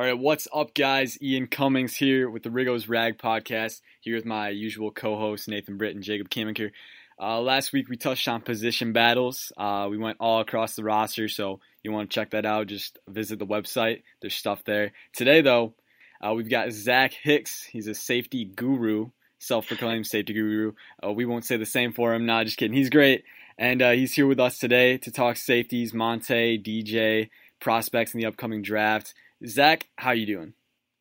All right, what's up, guys? Ian Cummings here with the Riggo's Rag podcast. Here with my usual co-hosts Nathan Britt and Jacob Kimminker. Uh, last week we touched on position battles. Uh, we went all across the roster, so you want to check that out? Just visit the website. There's stuff there. Today, though, uh, we've got Zach Hicks. He's a safety guru, self-proclaimed safety guru. Uh, we won't say the same for him. Nah, just kidding. He's great, and uh, he's here with us today to talk safeties, Montae, DJ, prospects in the upcoming draft. Zach, how you doing?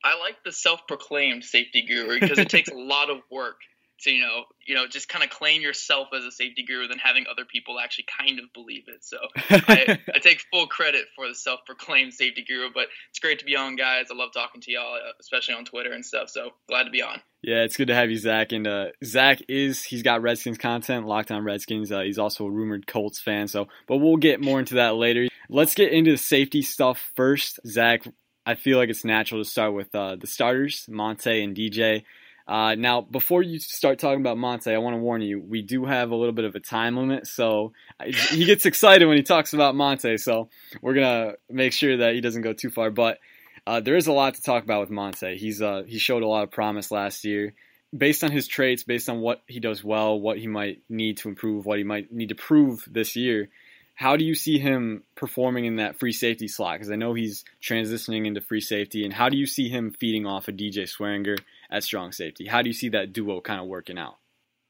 I like the self-proclaimed safety guru because it takes a lot of work to you know you know just kind of claim yourself as a safety guru than having other people actually kind of believe it. So I, I, take full credit for the self-proclaimed safety guru, but it's great to be on, guys. I love talking to y'all, uh, especially on Twitter and stuff. So glad to be on. Yeah, it's good to have you, Zach. And uh, Zach is he's got Redskins content, Locked On Redskins. Uh, he's also a rumored Colts fan. So, but we'll get more into that later. Let's get into the safety stuff first. Zach, I feel like it's natural to start with uh, the starters, Montae and DJ. Uh, now, before you start talking about Montae, I want to warn you, we do have a little bit of a time limit, so he gets excited when he talks about Montae, so we're gonna make sure that he doesn't go too far. But uh, there is a lot to talk about with Montae. He's uh, he showed a lot of promise last year, based on his traits, based on what he does well, what he might need to improve, what he might need to prove this year. How do you see him performing in that free safety slot? Because I know he's transitioning into free safety, and how do you see him feeding off of DJ Swearinger at strong safety? How do you see that duo kind of working out?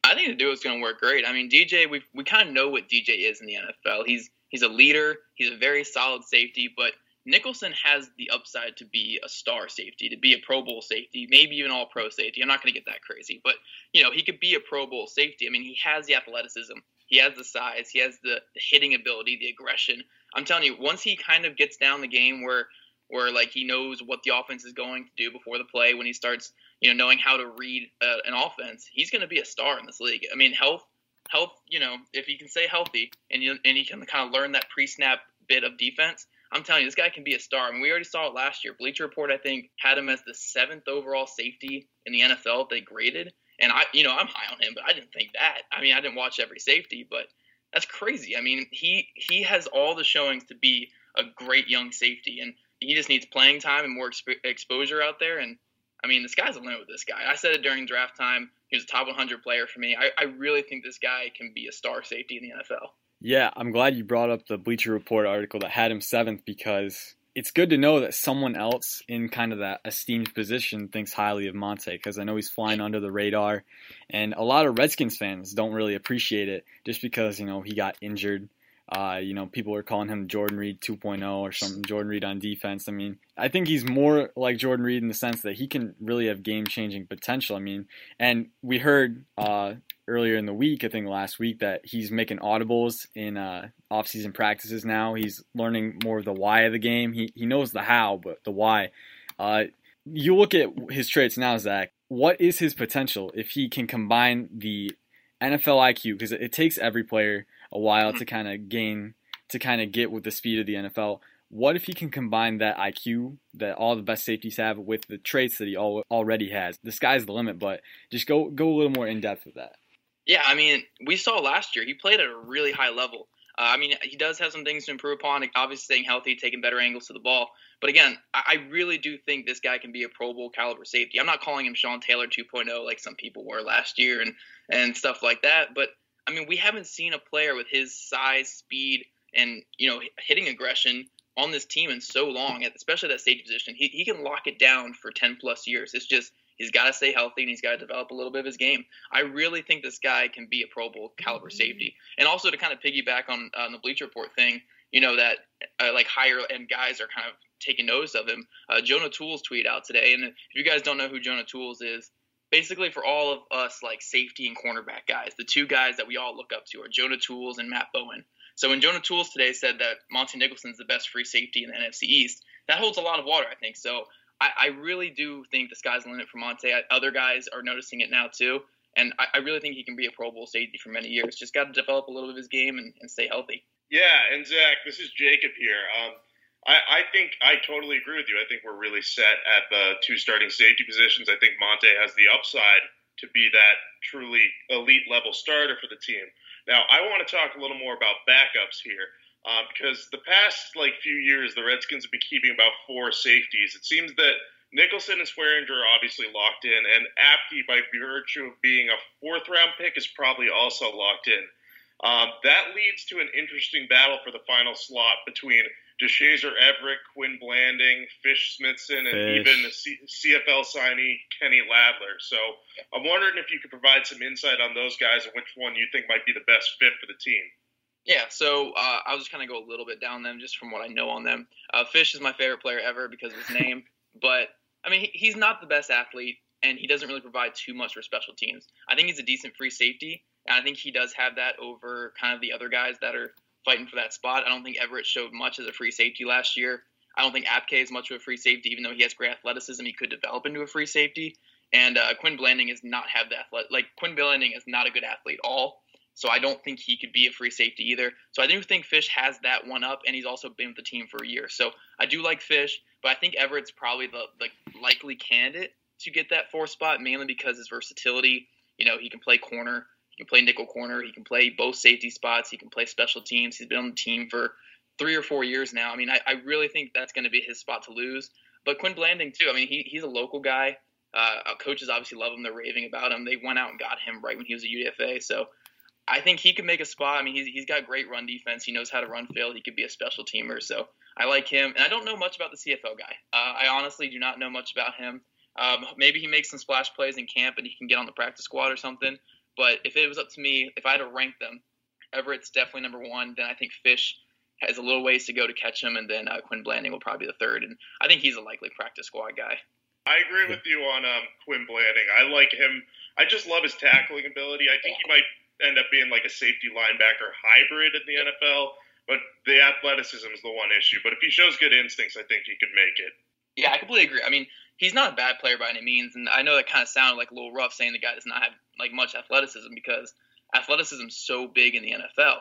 I think the duo is going to work great. I mean, DJ, we we kind of know what DJ is in the NFL. He's he's a leader. He's a very solid safety, but Nicholson has the upside to be a star safety, to be a Pro Bowl safety, maybe even All Pro safety. I'm not going to get that crazy, but you know he could be a Pro Bowl safety. I mean, he has the athleticism. He has the size. He has the, the hitting ability, the aggression. I'm telling you, once he kind of gets down the game where where like he knows what the offense is going to do before the play, when he starts, you know, knowing how to read uh, an offense, he's going to be a star in this league. I mean, health, health, you know, if he can stay healthy and you, and he can kind of learn that pre-snap bit of defense, I'm telling you, this guy can be a star. I mean, we already saw it last year. Bleacher Report, I think, had him as the seventh overall safety in the NFL they graded. And I, you know, I'm high on him, but I didn't think that. I mean, I didn't watch every safety, but that's crazy. I mean, he he has all the showings to be a great young safety, and he just needs playing time and more exp- exposure out there. And I mean, the sky's the limit with this guy. I said it during draft time. He was a top 100 player for me. I, I really think this guy can be a star safety in the NFL. Yeah, I'm glad you brought up the Bleacher Report article that had him seventh because it's good to know that someone else in kind of that esteemed position thinks highly of Montae because I know he's flying under the radar, and a lot of Redskins fans don't really appreciate it just because you know he got injured uh, you know, people are calling him Jordan Reed 2.0 or something. Jordan Reed on defense. I mean, I think he's more like Jordan Reed in the sense that he can really have game changing potential. I mean, and we heard uh, earlier in the week, I think last week, that he's making audibles in uh, off-season practices now. He's learning more of the why of the game. He he knows the how, but the why. Uh, you look at his traits now, Zach. What is his potential if he can combine the NFL IQ? Because it takes every player a while to kind of gain to kind of get with the speed of the NFL. What if he can combine that IQ that all the best safeties have with the traits that he al- already has? The sky's the limit, but just go go a little more in depth with that. Yeah, I mean, we saw last year he played at a really high level. Uh, I mean, he does have some things to improve upon. Obviously, staying healthy, taking better angles to the ball. But again, I, I really do think this guy can be a Pro Bowl caliber safety. I'm not calling him Sean Taylor 2.0 like some people were last year and and stuff like that. But I mean, we haven't seen a player with his size, speed, and you know hitting aggression on this team in so long, especially that safety position. He, he can lock it down for 10 plus years. It's just he's got to stay healthy and he's got to develop a little bit of his game. I really think this guy can be a Pro Bowl caliber safety. And also to kind of piggyback on, on the Bleacher Report thing, you know that uh, like higher end guys are kind of taking notice of him. Uh, Jonah Tuls tweet out today, and if you guys don't know who Jonah Tuls is, basically for all of us like safety and cornerback guys, the two guys that we all look up to are Jonah Tuls and Matt Bowen. So when Jonah Tuls today said that Montae Nicholson's the best free safety in the NFC East, that holds a lot of water, I think. So I, I really do think the sky's the limit for Montae. Other guys are noticing it now too. And I, I really think he can be a Pro Bowl safety for many years. Just got to develop a little bit of his game and, and stay healthy. Yeah, and Zach, this is Jacob here. Um, I, I, think I totally agree with you. I think we're really set at the two starting safety positions. I think Montae has the upside to be that truly elite level starter for the team. Now, I want to talk a little more about backups here. um, because the past like few years the Redskins have been keeping about four safeties. It seems that Nicholson and Swearinger are obviously locked in, and Apke, by virtue of being a fourth round pick, is probably also locked in. Um, that leads to an interesting battle for the final slot between Deshazor Everett, Quin Blanding, Fish Smithson, and Fish. even the C- CFL signee Kenny Ladler. So I'm wondering if you could provide some insight on those guys and which one you think might be the best fit for the team. Yeah, so uh, I'll just kind of go a little bit down them just from what I know on them. Uh, Fish is my favorite player ever because of his name, but I mean he, he's not the best athlete and he doesn't really provide too much for special teams. I think he's a decent free safety, and I think he does have that over kind of the other guys that are fighting for that spot. I don't think Everett showed much as a free safety last year. I don't think Apke is much of a free safety, even though he has great athleticism. He could develop into a free safety. And uh, Quin Blanding is not have the athletic. Like Quin Blanding is not a good athlete at all. So I don't think he could be a free safety either. So I do think Fish has that one up, and he's also been with the team for a year. So I do like Fish, but I think Everett's probably the, the likely candidate to get that fourth spot, mainly because his versatility. You know, he can play corner, he can play nickel corner, he can play both safety spots, he can play special teams. He's been on the team for three or four years now. I mean, I, I really think that's going to be his spot to lose. But Quin Blanding too. I mean, he, he's a local guy. Uh, coaches obviously love him. They're raving about him. They went out and got him right when he was at UDFA. So I think he could make a spot. I mean, he's, he's got great run defense. He knows how to run field. He could be a special teamer. So I like him. And I don't know much about the CFL guy. Uh, I honestly do not know much about him. Um, maybe he makes some splash plays in camp and he can get on the practice squad or something. But if it was up to me, if I had to rank them, Everett's definitely number one. Then I think Fish has a little ways to go to catch him, and then uh, Quin Blanding will probably be the third. And I think he's a likely practice squad guy. I agree with you on um, Quin Blanding. I like him. I just love his tackling ability. I think he might end up being like a safety linebacker hybrid in the NFL, but the athleticism is the one issue. But if he shows good instincts, I think he could make it. Yeah, I completely agree. I mean, he's not a bad player by any means, and I know that kind of sounded like a little rough saying the guy does not have like much athleticism because athleticism is so big in the NFL.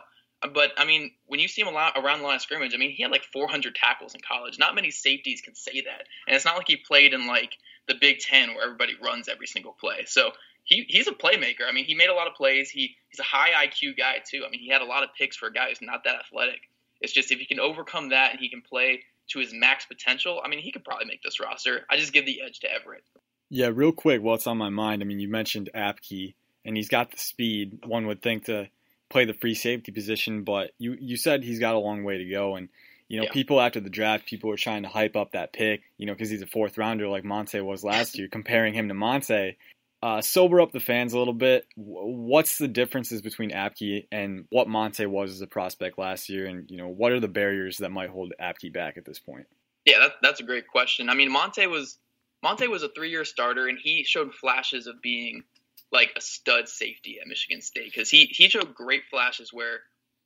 But I mean, when you see him a lot around the line of scrimmage, I mean, he had like 400 tackles in college. Not many safeties can say that, and it's not like he played in like the Big Ten where everybody runs every single play. So he, he's a playmaker. I mean, he made a lot of plays. He he's a high IQ guy too. I mean, he had a lot of picks for a guy who's not that athletic. It's just if he can overcome that and he can play to his max potential, I mean, he could probably make this roster. I just give the edge to Everett. Yeah, real quick, Well, it's on my mind? I mean, you mentioned Apke, and he's got the speed. One would think to play the free safety position, but you you said he's got a long way to go, and you know, Yeah. people after the draft, people are trying to hype up that pick, you know, because he's a fourth rounder like Montae was last year, comparing him to Montae. Uh, sober up the fans a little bit. What's the differences between Apke and what Montae was as a prospect last year, and you know, what are the barriers that might hold Apke back at this point? Yeah, that, that's a great question. I mean, Montae was Montae was a three-year starter, and he showed flashes of being like a stud safety at Michigan State because he he showed great flashes where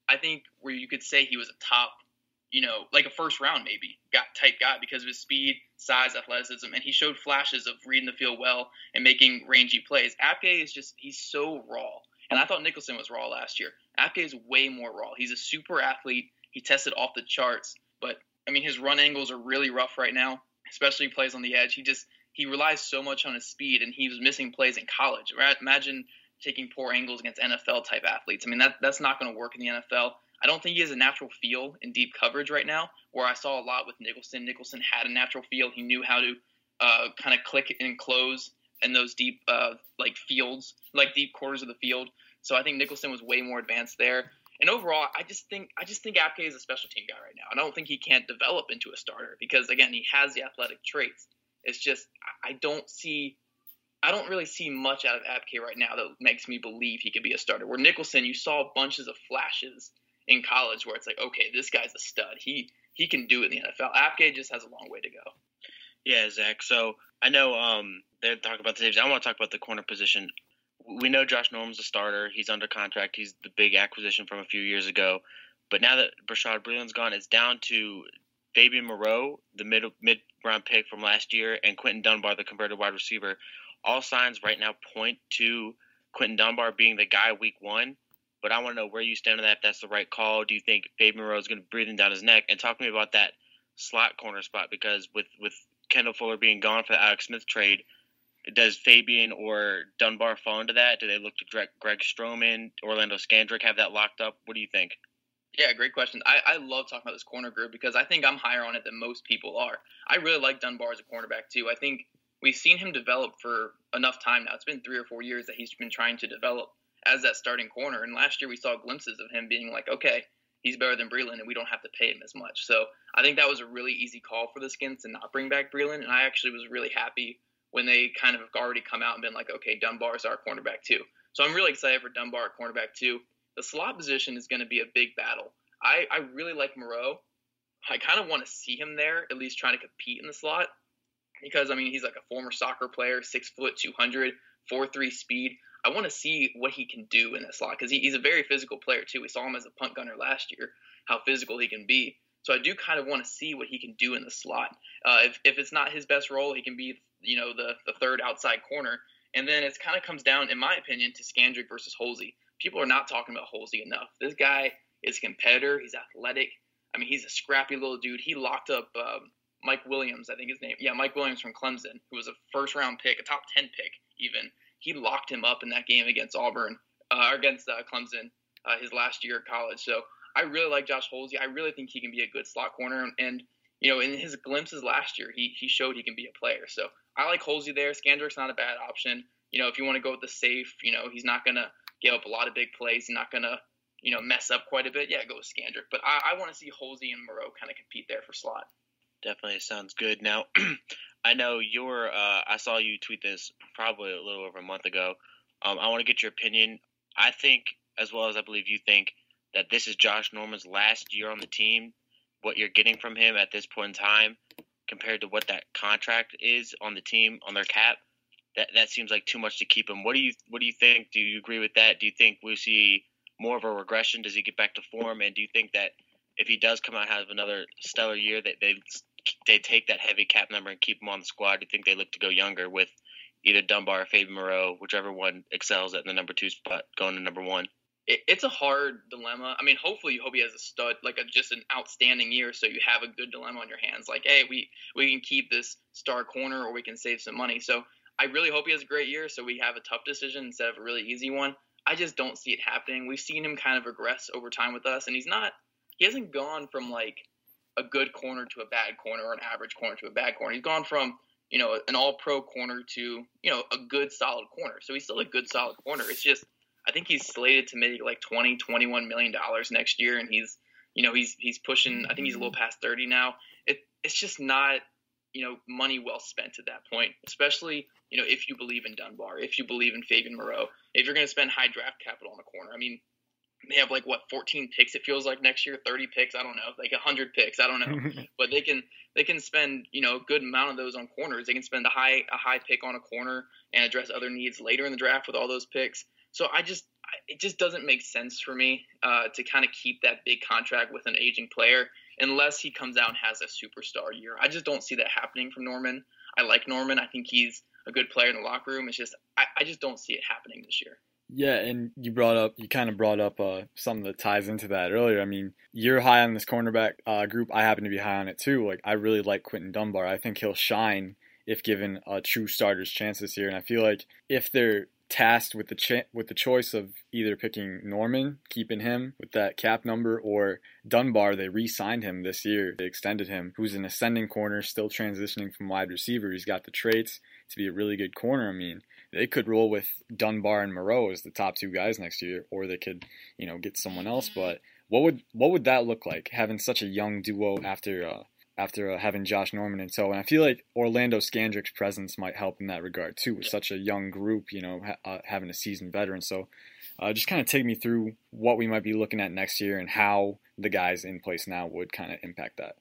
I think where you could say he was a top, you know, like a first round maybe got type guy because of his speed, size, athleticism, and he showed flashes of reading the field well and making rangy plays. Apke is just he's so raw, and I thought Nicholson was raw last year. Apke is way more raw. He's a super athlete. He tested off the charts, but I mean his run angles are really rough right now, especially plays on the edge. He just he relies so much on his speed, and he was missing plays in college. Right? Imagine taking poor angles against NFL type athletes. I mean that that's not going to work in the NFL. I don't think he has a natural feel in deep coverage right now. Where I saw a lot with Nicholson. Nicholson had a natural feel. He knew how to uh, kind of click and close in those deep uh, like fields, like deep quarters of the field. So I think Nicholson was way more advanced there. And overall, I just think I just think Apke is a special team guy right now. I don't think he can't develop into a starter because again, he has the athletic traits. It's just I don't see I don't really see much out of Apke right now that makes me believe he could be a starter. Where Nicholson, you saw bunches of flashes in college where it's like, okay, this guy's a stud. He he can do it in the NFL. Apke just has a long way to go. Yeah, Zach. So I know um, they're talking about the safeties. I want to talk about the corner position. We know Josh Norman's a starter. He's under contract. He's the big acquisition from a few years ago. But now that Bashaud Breeland's gone, it's down to Fabian Moreau, the mid mid round pick from last year, and Quinton Dunbar, the converted wide receiver. All signs right now point to Quinton Dunbar being the guy week one. But I want to know where you stand on that. If that's the right call, do you think Fabian Moreau is going to breathe him down his neck? And talk to me about that slot corner spot because with with Kendall Fuller being gone for the Alex Smith trade, does Fabian or Dunbar fall into that? Do they look to Greg, Greg Stroman, Orlando Scandrick have that locked up? What do you think? Yeah, great question. I, I love talking about this corner group because I think I'm higher on it than most people are. I really like Dunbar as a cornerback too. I think we've seen him develop for enough time now. It's been three or four years that he's been trying to develop as that starting corner. And last year we saw glimpses of him being like, okay, he's better than Breeland and we don't have to pay him as much. So I think that was a really easy call for the Skins to not bring back Breeland. And I actually was really happy when they kind of already come out and been like, okay, Dunbar is our cornerback too. So I'm really excited for Dunbar at cornerback too. The slot position is going to be a big battle. I, I really like Moreau. I kind of want to see him there, at least trying to compete in the slot because I mean he's like a former soccer player, six foot, 200, four three speed. I want to see what he can do in that slot because he, he's a very physical player too. We saw him as a punt gunner last year, how physical he can be. So I do kind of want to see what he can do in the slot. Uh, if, if it's not his best role, he can be you know the the third outside corner. And then it kind of comes down, in my opinion, to Scandrick versus Holsey. People are not talking about Holsey enough. This guy is a competitor. He's athletic. I mean, he's a scrappy little dude. He locked up um, Mike Williams, I think his name. Yeah, Mike Williams from Clemson, who was a first round pick, a top 10 pick even. He locked him up in that game against Auburn, uh, against uh, Clemson, uh, his last year at college. So I really like Josh Holsey. I really think he can be a good slot corner. And, you know, in his glimpses last year, he, he showed he can be a player. So I like Holsey there. Scandrick's not a bad option. You know, if you want to go with the safe, you know, he's not going to give up a lot of big plays. He's not going to, you know, mess up quite a bit. Yeah, go with Scandrick. But I, I want to see Holsey and Moreau kind of compete there for slot. Definitely sounds good. Now, I know your. Uh, I saw you tweet this probably a little over a month ago. Um, I want to get your opinion. I think, as well as I believe you think, that this is Josh Norman's last year on the team. What you're getting from him at this point in time, compared to what that contract is on the team on their cap, that that seems like too much to keep him. What do you What do you think? Do you agree with that? Do you think we see more of a regression? Does he get back to form? And do you think that if he does come out and have another stellar year, that they they take that heavy cap number and keep him on the squad? Do you think they look to go younger with either Dunbar or Fabian Moreau, whichever one excels at the number two spot, going to number one? It, it's a hard dilemma. I mean, hopefully you hope he has a stud, like a, just an outstanding year, so you have a good dilemma on your hands. Like, hey, we we can keep this star corner, or we can save some money. So I really hope he has a great year, so we have a tough decision instead of a really easy one. I just don't see it happening. We've seen him kind of regress over time with us, and he's not. He hasn't gone from like a good corner to a bad corner or an average corner to a bad corner. He's gone from you know an all pro corner to you know a good solid corner. So he's still a good solid corner. It's just I think he's slated to make like 20 21 million dollars next year and he's you know he's he's pushing I think he's a little mm-hmm. past 30 now. It it's just not you know money well spent at that point, especially you know if you believe in Dunbar, if you believe in Fabian Moreau, if you're going to spend high draft capital on a corner. I mean, they have like what 14 picks it feels like next year? 30 picks? I don't know. Like 100 picks? I don't know. But they can they can spend you know a good amount of those on corners. They can spend a high a high pick on a corner and address other needs later in the draft with all those picks so i just it just doesn't make sense for me uh, to kind of keep that big contract with an aging player unless he comes out and has a superstar year i just don't see that happening from norman i like norman i think he's a good player in the locker room it's just i, I just don't see it happening this year yeah, and you brought up, you kind of brought up uh, something that ties into that earlier. I mean, you're high on this cornerback uh, group. I happen to be high on it too. Like, I really like Quinton Dunbar. I think he'll shine if given a true starter's chance this year. And I feel like if they're tasked with the ch- with the choice of either picking Norman, keeping him with that cap number, or Dunbar, they re-signed him this year. They extended him, who's an ascending corner, still transitioning from wide receiver. He's got the traits to be a really good corner. I mean, they could roll with Dunbar and Moreau as the top two guys next year, or they could, you know, get someone else. But what would what would that look like having such a young duo after uh, after uh, having Josh Norman in tow? And I feel like Orlando Scandrick's presence might help in that regard too, with such a young group, you know, ha- uh, having a seasoned veteran. So. Uh, just kind of take me through what we might be looking at next year and how the guys in place now would kind of impact that.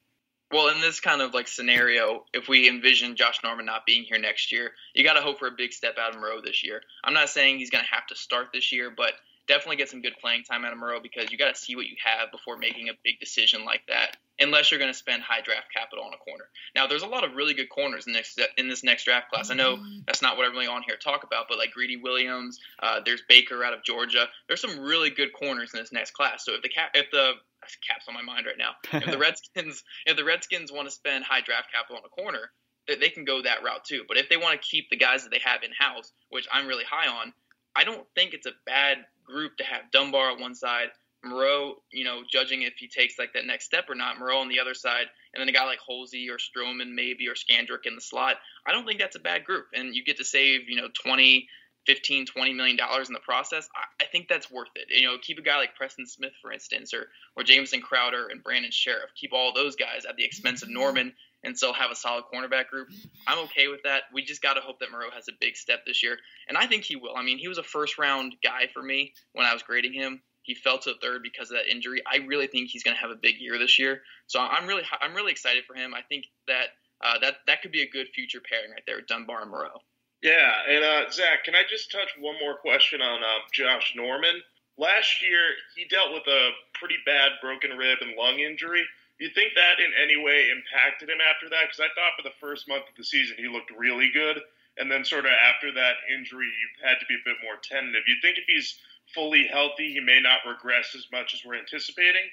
Well, in this kind of like scenario, if we envision Josh Norman not being here next year, you got to hope for a big step out of Moreau this year. I'm not saying he's going to have to start this year, but definitely get some good playing time out of Moreau because you got to see what you have before making a big decision like that. Unless you're going to spend high draft capital on a corner. Now, there's a lot of really good corners in this in this next draft class. I know that's not what I'm really on here to talk about, but like Greedy Williams, uh, there's Baker out of Georgia. There's some really good corners in this next class. So if the cap, if the caps on my mind right now. If the Redskins, if the Redskins want to spend high draft capital on a corner, they, they can go that route too. But if they want to keep the guys that they have in house, which I'm really high on, I don't think it's a bad group to have Dunbar on one side, Moreau, you know, judging if he takes like that next step or not. Moreau on the other side, and then a guy like Holsey or Stroman maybe or Scandrick in the slot. I don't think that's a bad group, and you get to save you know 20, 15, 20 million dollars in the process. I, I think that's worth it. You know, keep a guy like Preston Smith, for instance, or or Jamison Crowder and Brandon Scherff. Keep all those guys at the expense of Norman and still have a solid cornerback group. I'm okay with that. We just got to hope that Moreau has a big step this year, and I think he will. I mean, he was a first round guy for me when I was grading him. He fell to third because of that injury. I really think he's going to have a big year this year. So I'm really I'm really excited for him. I think that uh, that that could be a good future pairing right there, Dunbar and Moreau. Yeah, and uh, Zach, can I just touch one more question on uh, Josh Norman? Last year, he dealt with a pretty bad broken rib and lung injury. Do you think that in any way impacted him after that? Because I thought for the first month of the season he looked really good, and then sort of after that injury, you had to be a bit more tentative. You think if he's fully healthy, he may not regress as much as we're anticipating?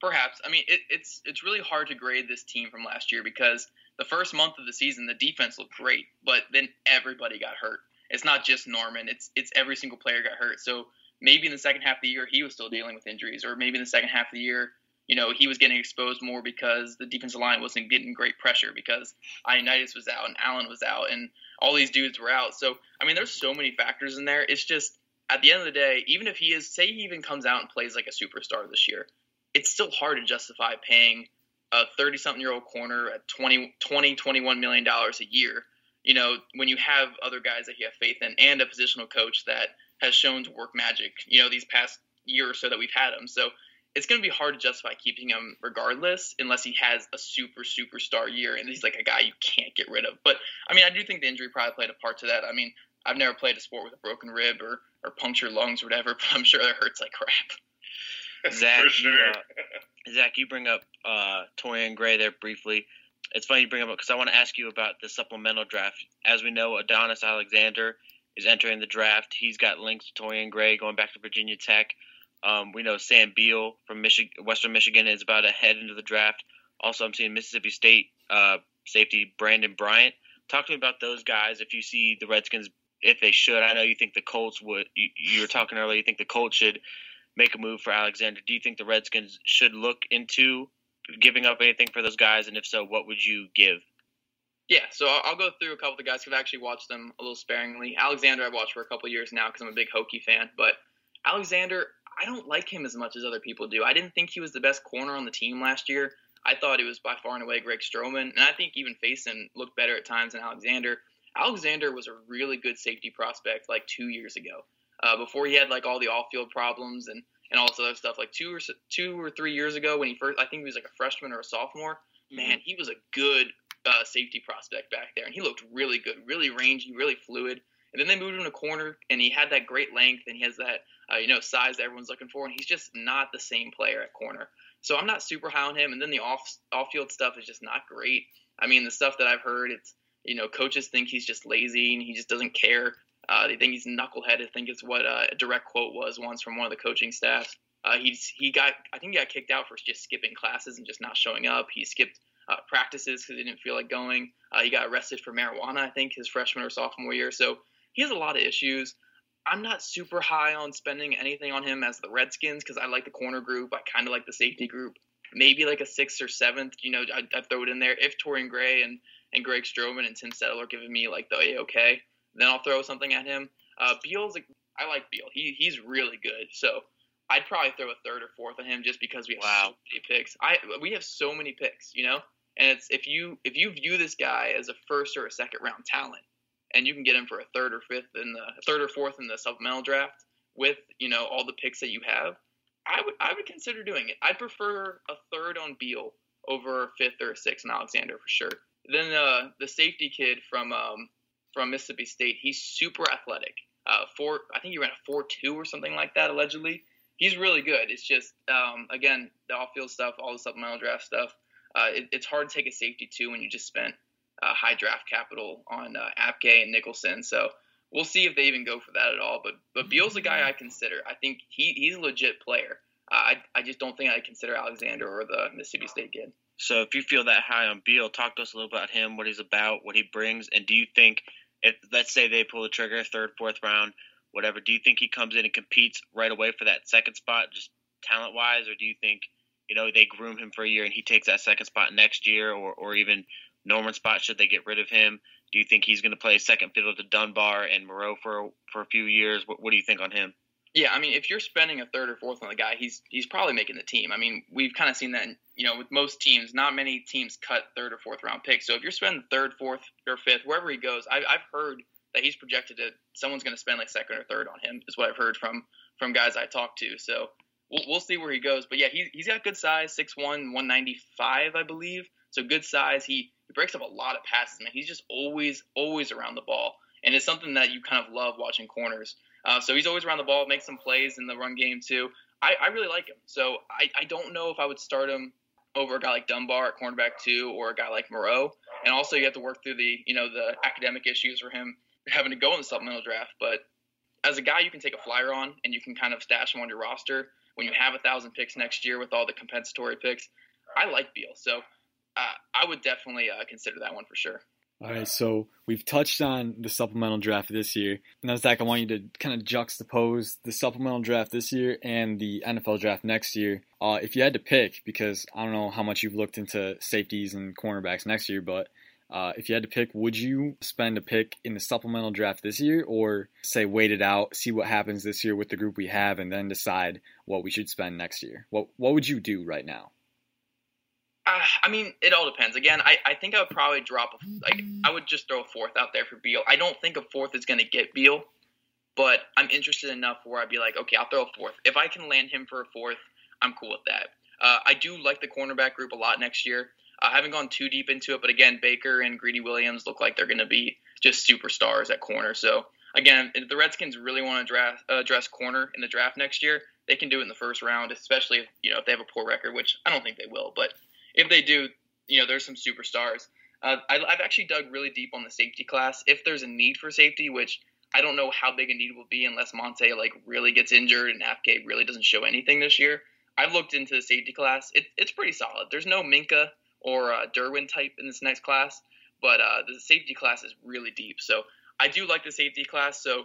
Perhaps. I mean, it, it's it's really hard to grade this team from last year because the first month of the season, the defense looked great, but then everybody got hurt. It's not just Norman; it's it's every single player got hurt. So maybe in the second half of the year, he was still dealing with injuries, or maybe in the second half of the year, you know, he was getting exposed more because the defensive line wasn't getting great pressure because Ioannidis was out and Allen was out and all these dudes were out. So I mean, there's so many factors in there. It's just at the end of the day, even if he is, say, he even comes out and plays like a superstar this year, it's still hard to justify paying a 30 something year old corner at 20, 20, 21 million dollars a year. You know, when you have other guys that you have faith in and a positional coach that has shown to work magic, you know, these past year or so that we've had him. So it's going to be hard to justify keeping him regardless unless he has a super superstar year and he's like a guy you can't get rid of. But I mean, I do think the injury probably played a part to that. I mean, I've never played a sport with a broken rib or or punctured lungs or whatever, but I'm sure it hurts like crap. Zach, sure. you, uh, Zach, you bring up uh, Torian Gray there briefly. It's funny you bring him up because I want to ask you about the supplemental draft. As we know, Adonis Alexander is entering the draft. He's got links to Torian Gray going back to Virginia Tech. Um, we know Sam Beal from Michigan, Western Michigan is about to head into the draft. Also, I'm seeing Mississippi State uh, safety Brandon Bryant. Talk to me about those guys. If you see the Redskins if they should. I know you think the Colts would. You, you were talking earlier. You think the Colts should make a move for Alexander. Do you think the Redskins should look into giving up anything for those guys? And if so, what would you give? Yeah, so I'll go through a couple of the guys I've actually watched them a little sparingly. Alexander, I've watched for a couple years now because I'm a big Hokie fan. But Alexander, I don't like him as much as other people do. I didn't think he was the best corner on the team last year. I thought it was by far and away Greg Stroman, and I think even Faison looked better at times than Alexander. Alexander was a really good safety prospect like two years ago, uh, before he had like all the off-field problems and and all this other stuff. Like two or two or three years ago, when he first, I think he was like a freshman or a sophomore. Mm-hmm. Man, he was a good uh, safety prospect back there, and he looked really good, really rangy, really fluid. And then they moved him to corner, and he had that great length, and he has that uh, you know size that everyone's looking for, and he's just not the same player at corner. So I'm not super high on him. And then the off off field stuff is just not great. I mean, the stuff that I've heard, it's you know, coaches think he's just lazy and he just doesn't care. Uh, they think he's knucklehead. I think it's what uh, a direct quote was once from one of the coaching staffs. Uh, he's he got I think he got kicked out for just skipping classes and just not showing up. He skipped uh, practices because he didn't feel like going. Uh, he got arrested for marijuana. I think his freshman or sophomore year. So he has a lot of issues. I'm not super high on spending anything on him as the Redskins because I like the corner group. I kind of like the safety group. Maybe like a sixth or seventh. You know, I, I throw it in there if Torian Gray and and Greg Stroman and Tim Settle are giving me like the A okay, then I'll throw something at him. Uh, Beal's I like Beal. He he's really good. So I'd probably throw a third or fourth on him just because we have wow. so many picks. I we have so many picks, you know. And it's if you if you view this guy as a first or a second round talent, and you can get him for a third or fifth in the third or fourth in the supplemental draft with you know all the picks that you have, I would I would consider doing it. I'd prefer a third on Beal over a fifth or a sixth on Alexander for sure. Then uh, the safety kid from um, from Mississippi State, he's super athletic. Uh, four, I think he ran a four two or something like that allegedly. He's really good. It's just um, again the off field stuff, all the supplemental draft stuff. Uh, it, it's hard to take a safety too when you just spent uh, high draft capital on uh, Apke and Nicholson. So we'll see if they even go for that at all. But but Beal's a guy I consider. I think he, he's a legit player. Uh, I I just don't think I consider Alexander or the Mississippi State kid. So if you feel that high on Beal, talk to us a little about him, what he's about, what he brings, and do you think if let's say they pull the trigger third, fourth round, whatever, do you think he comes in and competes right away for that second spot, just talent wise, or do you think you know they groom him for a year and he takes that second spot next year, or or even Norman spot should they get rid of him? Do you think he's going to play second fiddle to Dunbar and Moreau for for a few years? What, what do you think on him? Yeah, I mean, if you're spending a third or fourth on the guy, he's he's probably making the team. I mean, we've kind of seen that, you know, with most teams. Not many teams cut third or fourth round picks. So if you're spending third, fourth, or fifth, wherever he goes, I, I've heard that he's projected to someone's going to spend like second or third on him. Is what I've heard from from guys I talked to. So we'll, we'll see where he goes. But yeah, he he's got good size, 6'1", 195, I believe. So good size. He he breaks up a lot of passes, man. He's just always always around the ball, and it's something that you kind of love watching corners. Uh, so he's always around the ball, makes some plays in the run game too. I, I really like him. So I, I don't know if I would start him over a guy like Dunbar at cornerback two or a guy like Moreau. And also you have to work through the you know the academic issues for him having to go in the supplemental draft. But as a guy you can take a flyer on and you can kind of stash him on your roster when you have a thousand picks next year with all the compensatory picks. I like Beal, so uh, I would definitely uh, consider that one for sure. All right, so we've touched on the supplemental draft this year. Now, Zach, I want you to kind of juxtapose the supplemental draft this year and the NFL draft next year. Uh, if you had to pick, because I don't know how much you've looked into safeties and cornerbacks next year, but uh, if you had to pick, would you spend a pick in the supplemental draft this year, or say wait it out, see what happens this year with the group we have, and then decide what we should spend next year? What What would you do right now? Uh, I mean, it all depends. Again, I, I think I would probably drop a like I would just throw a fourth out there for Beal. I don't think a fourth is going to get Beal, but I'm interested enough where I'd be like, okay, I'll throw a fourth. If I can land him for a fourth, I'm cool with that. Uh, I do like the cornerback group a lot next year. I haven't gone too deep into it, but again, Baker and Greedy Williams look like they're going to be just superstars at corner. So again, if the Redskins really want to draft uh, address corner in the draft next year, they can do it in the first round, especially if you know if they have a poor record, which I don't think they will, but if they do, you know, there's some superstars. Uh, I, have actually dug really deep on the safety class. If there's a need for safety, which I don't know how big a need will be unless Montae like really gets injured and Apke really doesn't show anything this year. I've looked into the safety class. It, it's pretty solid. There's no Minkah or uh, Derwin type in this next class, but uh, the safety class is really deep. So I do like the safety class. So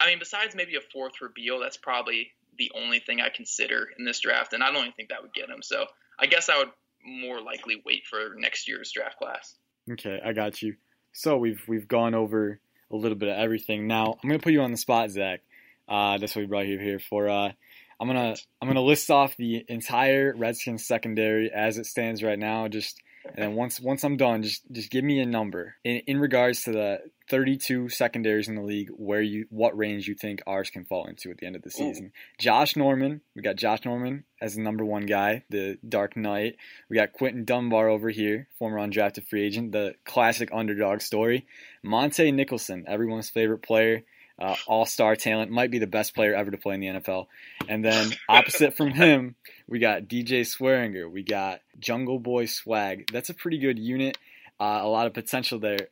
I mean, besides maybe a fourth for Beal, that's probably the only thing I consider in this draft, and I don't even think that would get him. So I guess I would more likely wait for next year's draft class. Okay, I got you. So we've we've gone over a little bit of everything. Now I'm gonna put you on the spot, Zach. Uh, that's what we brought you here for. Uh, I'm gonna I'm gonna list off the entire Redskins secondary as it stands right now. Just and then once once I'm done, just just give me a number in in regards to the 32 secondaries in the league. Where you what range you think ours can fall into at the end of the season? Ooh. Josh Norman, we got Josh Norman as the number one guy, the Dark Knight. We got Quinton Dunbar over here, former undrafted free agent, the classic underdog story. Montae Nicholson, everyone's favorite player uh, all star talent, might be the best player ever to play in the NFL. And then opposite from him, we got DJ Swearinger, we got Jungle Boy Swag. That's a pretty good unit. Uh, a lot of potential there.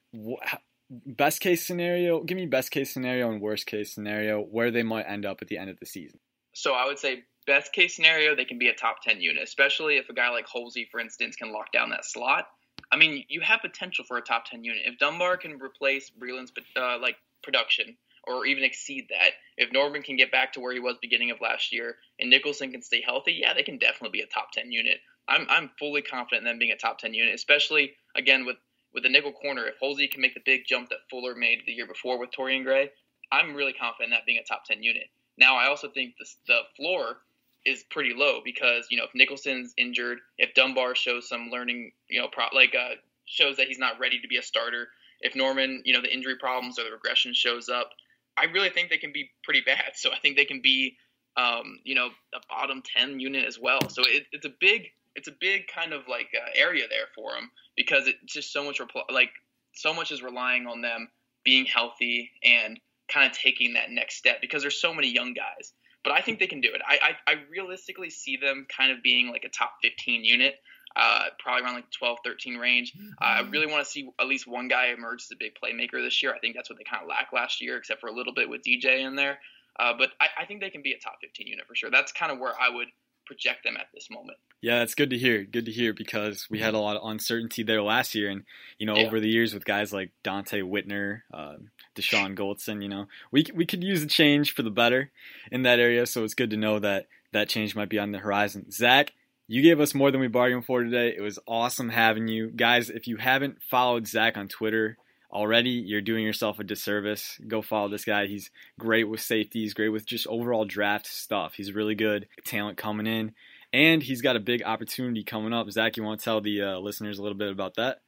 Best case scenario, give me best case scenario and worst case scenario where they might end up at the end of the season. So I would say best case scenario, they can be a top 10 unit, especially if a guy like Holsey, for instance, can lock down that slot. I mean, you have potential for a top 10 unit. If Dunbar can replace Breeland's uh, like production or even exceed that. If Norman can get back to where he was beginning of last year and Nicholson can stay healthy, yeah, they can definitely be a top 10 unit. I'm, I'm fully confident in them being a top 10 unit, especially, again, with, with the nickel corner. If Holsey can make the big jump that Fuller made the year before with Torian Gray, I'm really confident in that being a top 10 unit. Now, I also think the, the floor is pretty low because, you know, if Nicholson's injured, if Dunbar shows some learning, you know, pro, like uh, shows that he's not ready to be a starter, if Norman, you know, the injury problems or the regression shows up, I really think they can be pretty bad. So I think they can be, um, you know, a bottom ten unit as well. So it, it's a big, it's a big kind of like uh, area there for them because it's just so much repl- like so much is relying on them being healthy and kind of taking that next step because there's so many young guys. But I think they can do it. I, I, I realistically see them kind of being like a top 15 unit uh, probably around like 12, 13 range. Uh, I really want to see at least one guy emerge as a big playmaker this year. I think that's what they kind of lacked last year, except for a little bit with DJ in there. Uh, but I, I, think they can be a top 15 unit for sure. That's kind of where I would project them at this moment. Yeah, that's good to hear. Good to hear because we had a lot of uncertainty there last year, and you know, yeah. over the years with guys like Donte Whitner, uh, Dashon Goldson, you know, we we could use a change for the better in that area. So it's good to know that that change might be on the horizon. Zach, you gave us more than we bargained for today. It was awesome having you. Guys, if you haven't followed Zach on Twitter already, you're doing yourself a disservice. Go follow this guy. He's great with safeties, great with just overall draft stuff. He's really good talent coming in, and he's got a big opportunity coming up. Zach, you want to tell the uh, listeners a little bit about that?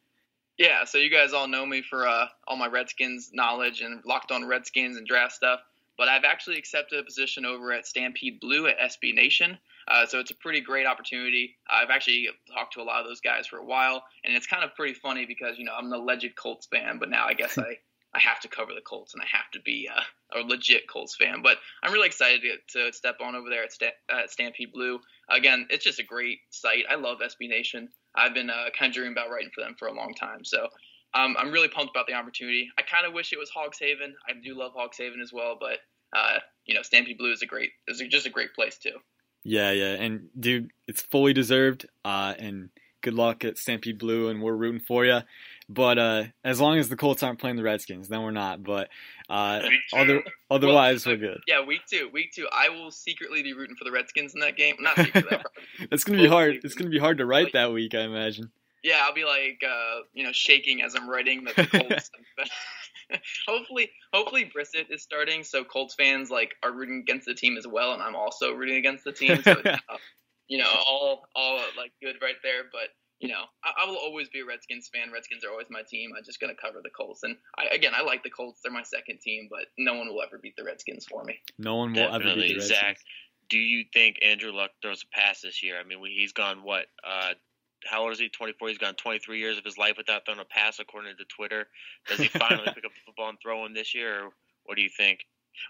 Yeah, so you guys all know me for uh, all my Redskins knowledge and locked on Redskins and draft stuff. But I've actually accepted a position over at Stampede Blue at SB Nation. Uh, so it's a pretty great opportunity. I've actually talked to a lot of those guys for a while, and it's kind of pretty funny because you know I'm an alleged Colts fan, but now I guess I I have to cover the Colts and I have to be uh, a legit Colts fan. But I'm really excited to, to step on over there at, at Stampede Blue. Again, it's just a great site. I love SB Nation. I've been uh, kind of dreaming about writing for them for a long time. So um, I'm really pumped about the opportunity. I kind of wish it was Hogs Haven. I do love Hogs Haven as well, but uh, you know, Stampede Blue is a great is just a great place too. Yeah, yeah, and dude, it's fully deserved. Uh, and good luck at Stampede Blue, and we're rooting for you. But uh, as long as the Colts aren't playing the Redskins, then we're not. But uh, other, otherwise, well, we're good. Yeah, week two, week two. I will secretly be rooting for the Redskins in that game. Not secretly. That's gonna be hard. It's gonna be hard to write that week, I imagine. Yeah, I'll be like, uh, you know, shaking as I'm writing the Colts. hopefully, hopefully Brissett is starting, so Colts fans like are rooting against the team as well, and I'm also rooting against the team. So, you know, all all like good right there. But you know, I, I, will always be a Redskins fan. Redskins are always my team. I'm just gonna cover the Colts, and I, again, I like the Colts. They're my second team, but no one will ever beat the Redskins for me. No one will Definitely. ever beat the Redskins. Zach, do you think Andrew Luck throws a pass this year? I mean, he's gone what uh, how old is he? 24. He's gone 23 years of his life without throwing a pass, according to Twitter. Does he finally pick up the football and throw one this year, or what do you think?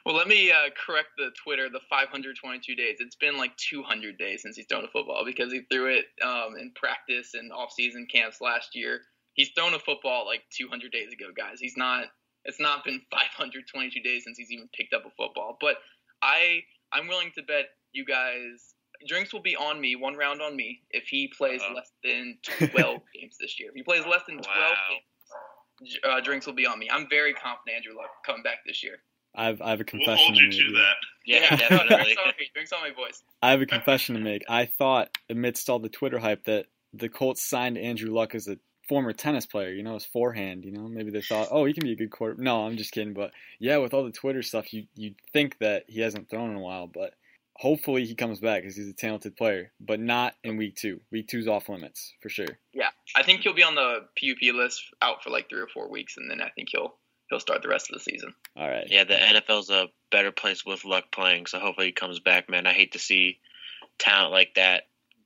Well, let me uh, correct the Twitter. The 522 days. It's been like 200 days since he's thrown a football because he threw it um, in practice and off-season camps last year. He's thrown a football like 200 days ago, guys. He's not. It's not been 522 days since he's even picked up a football. But I, I'm willing to bet you guys drinks will be on me, one round on me, if he plays uh-huh. less than 12 games this year. If he plays less than 12 wow. games, uh, drinks will be on me. I'm very confident Andrew Luck coming back this year. I've I have a confession. We'll hold you to, to that. Yeah, definitely. drinks on me, boys. I have a confession to make. I thought, amidst all the Twitter hype, that the Colts signed Andrew Luck as a former tennis player, you know, his forehand, you know, maybe they thought, oh, he can be a good quarter. No, I'm just kidding. But yeah, with all the Twitter stuff, you you think that he hasn't thrown in a while, but hopefully he comes back because he's a talented player, but not in week two. Week two's off limits for sure. Yeah, I think he'll be on the PUP list out for like three or four weeks, and then I think he'll he'll start the rest of the season. All right. Yeah, the NFL's a better place with luck playing, so hopefully he comes back, man. I hate to see talent like that,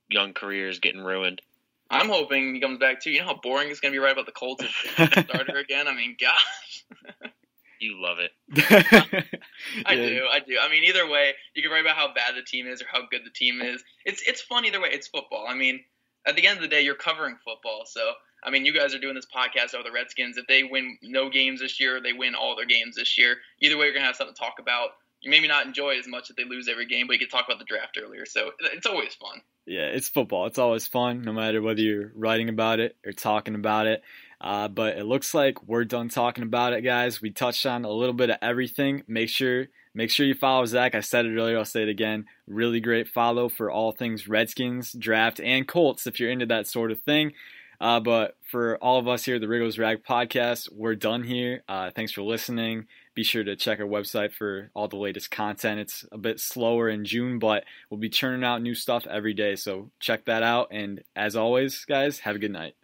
young careers getting ruined. I'm hoping he comes back too. You know how boring it's gonna be right about the Colts if starter again. I mean, gosh. You love it. I yeah. do. I do. I mean, either way, you can write about how bad the team is or how good the team is. It's it's fun either way. It's football. I mean, at the end of the day, you're covering football. So, I mean, you guys are doing this podcast over the Redskins. If they win no games this year, they win all their games this year. Either way, you're gonna have something to talk about. You maybe not enjoy as much if they lose every game, but you can talk about the draft earlier. So it's always fun. Yeah, it's football. It's always fun, no matter whether you're writing about it or talking about it. Uh, but it looks like we're done talking about it, guys. We touched on a little bit of everything. Make sure make sure you follow Zach. I said it earlier. I'll say it again. Really great follow for all things Redskins, draft, and Colts if you're into that sort of thing. Uh, but for all of us here at the Riggo's Rag podcast, we're done here. Uh, thanks for listening. Be sure to check our website for all the latest content. It's a bit slower in June, but we'll be churning out new stuff every day. So check that out. And as always, guys, have a good night.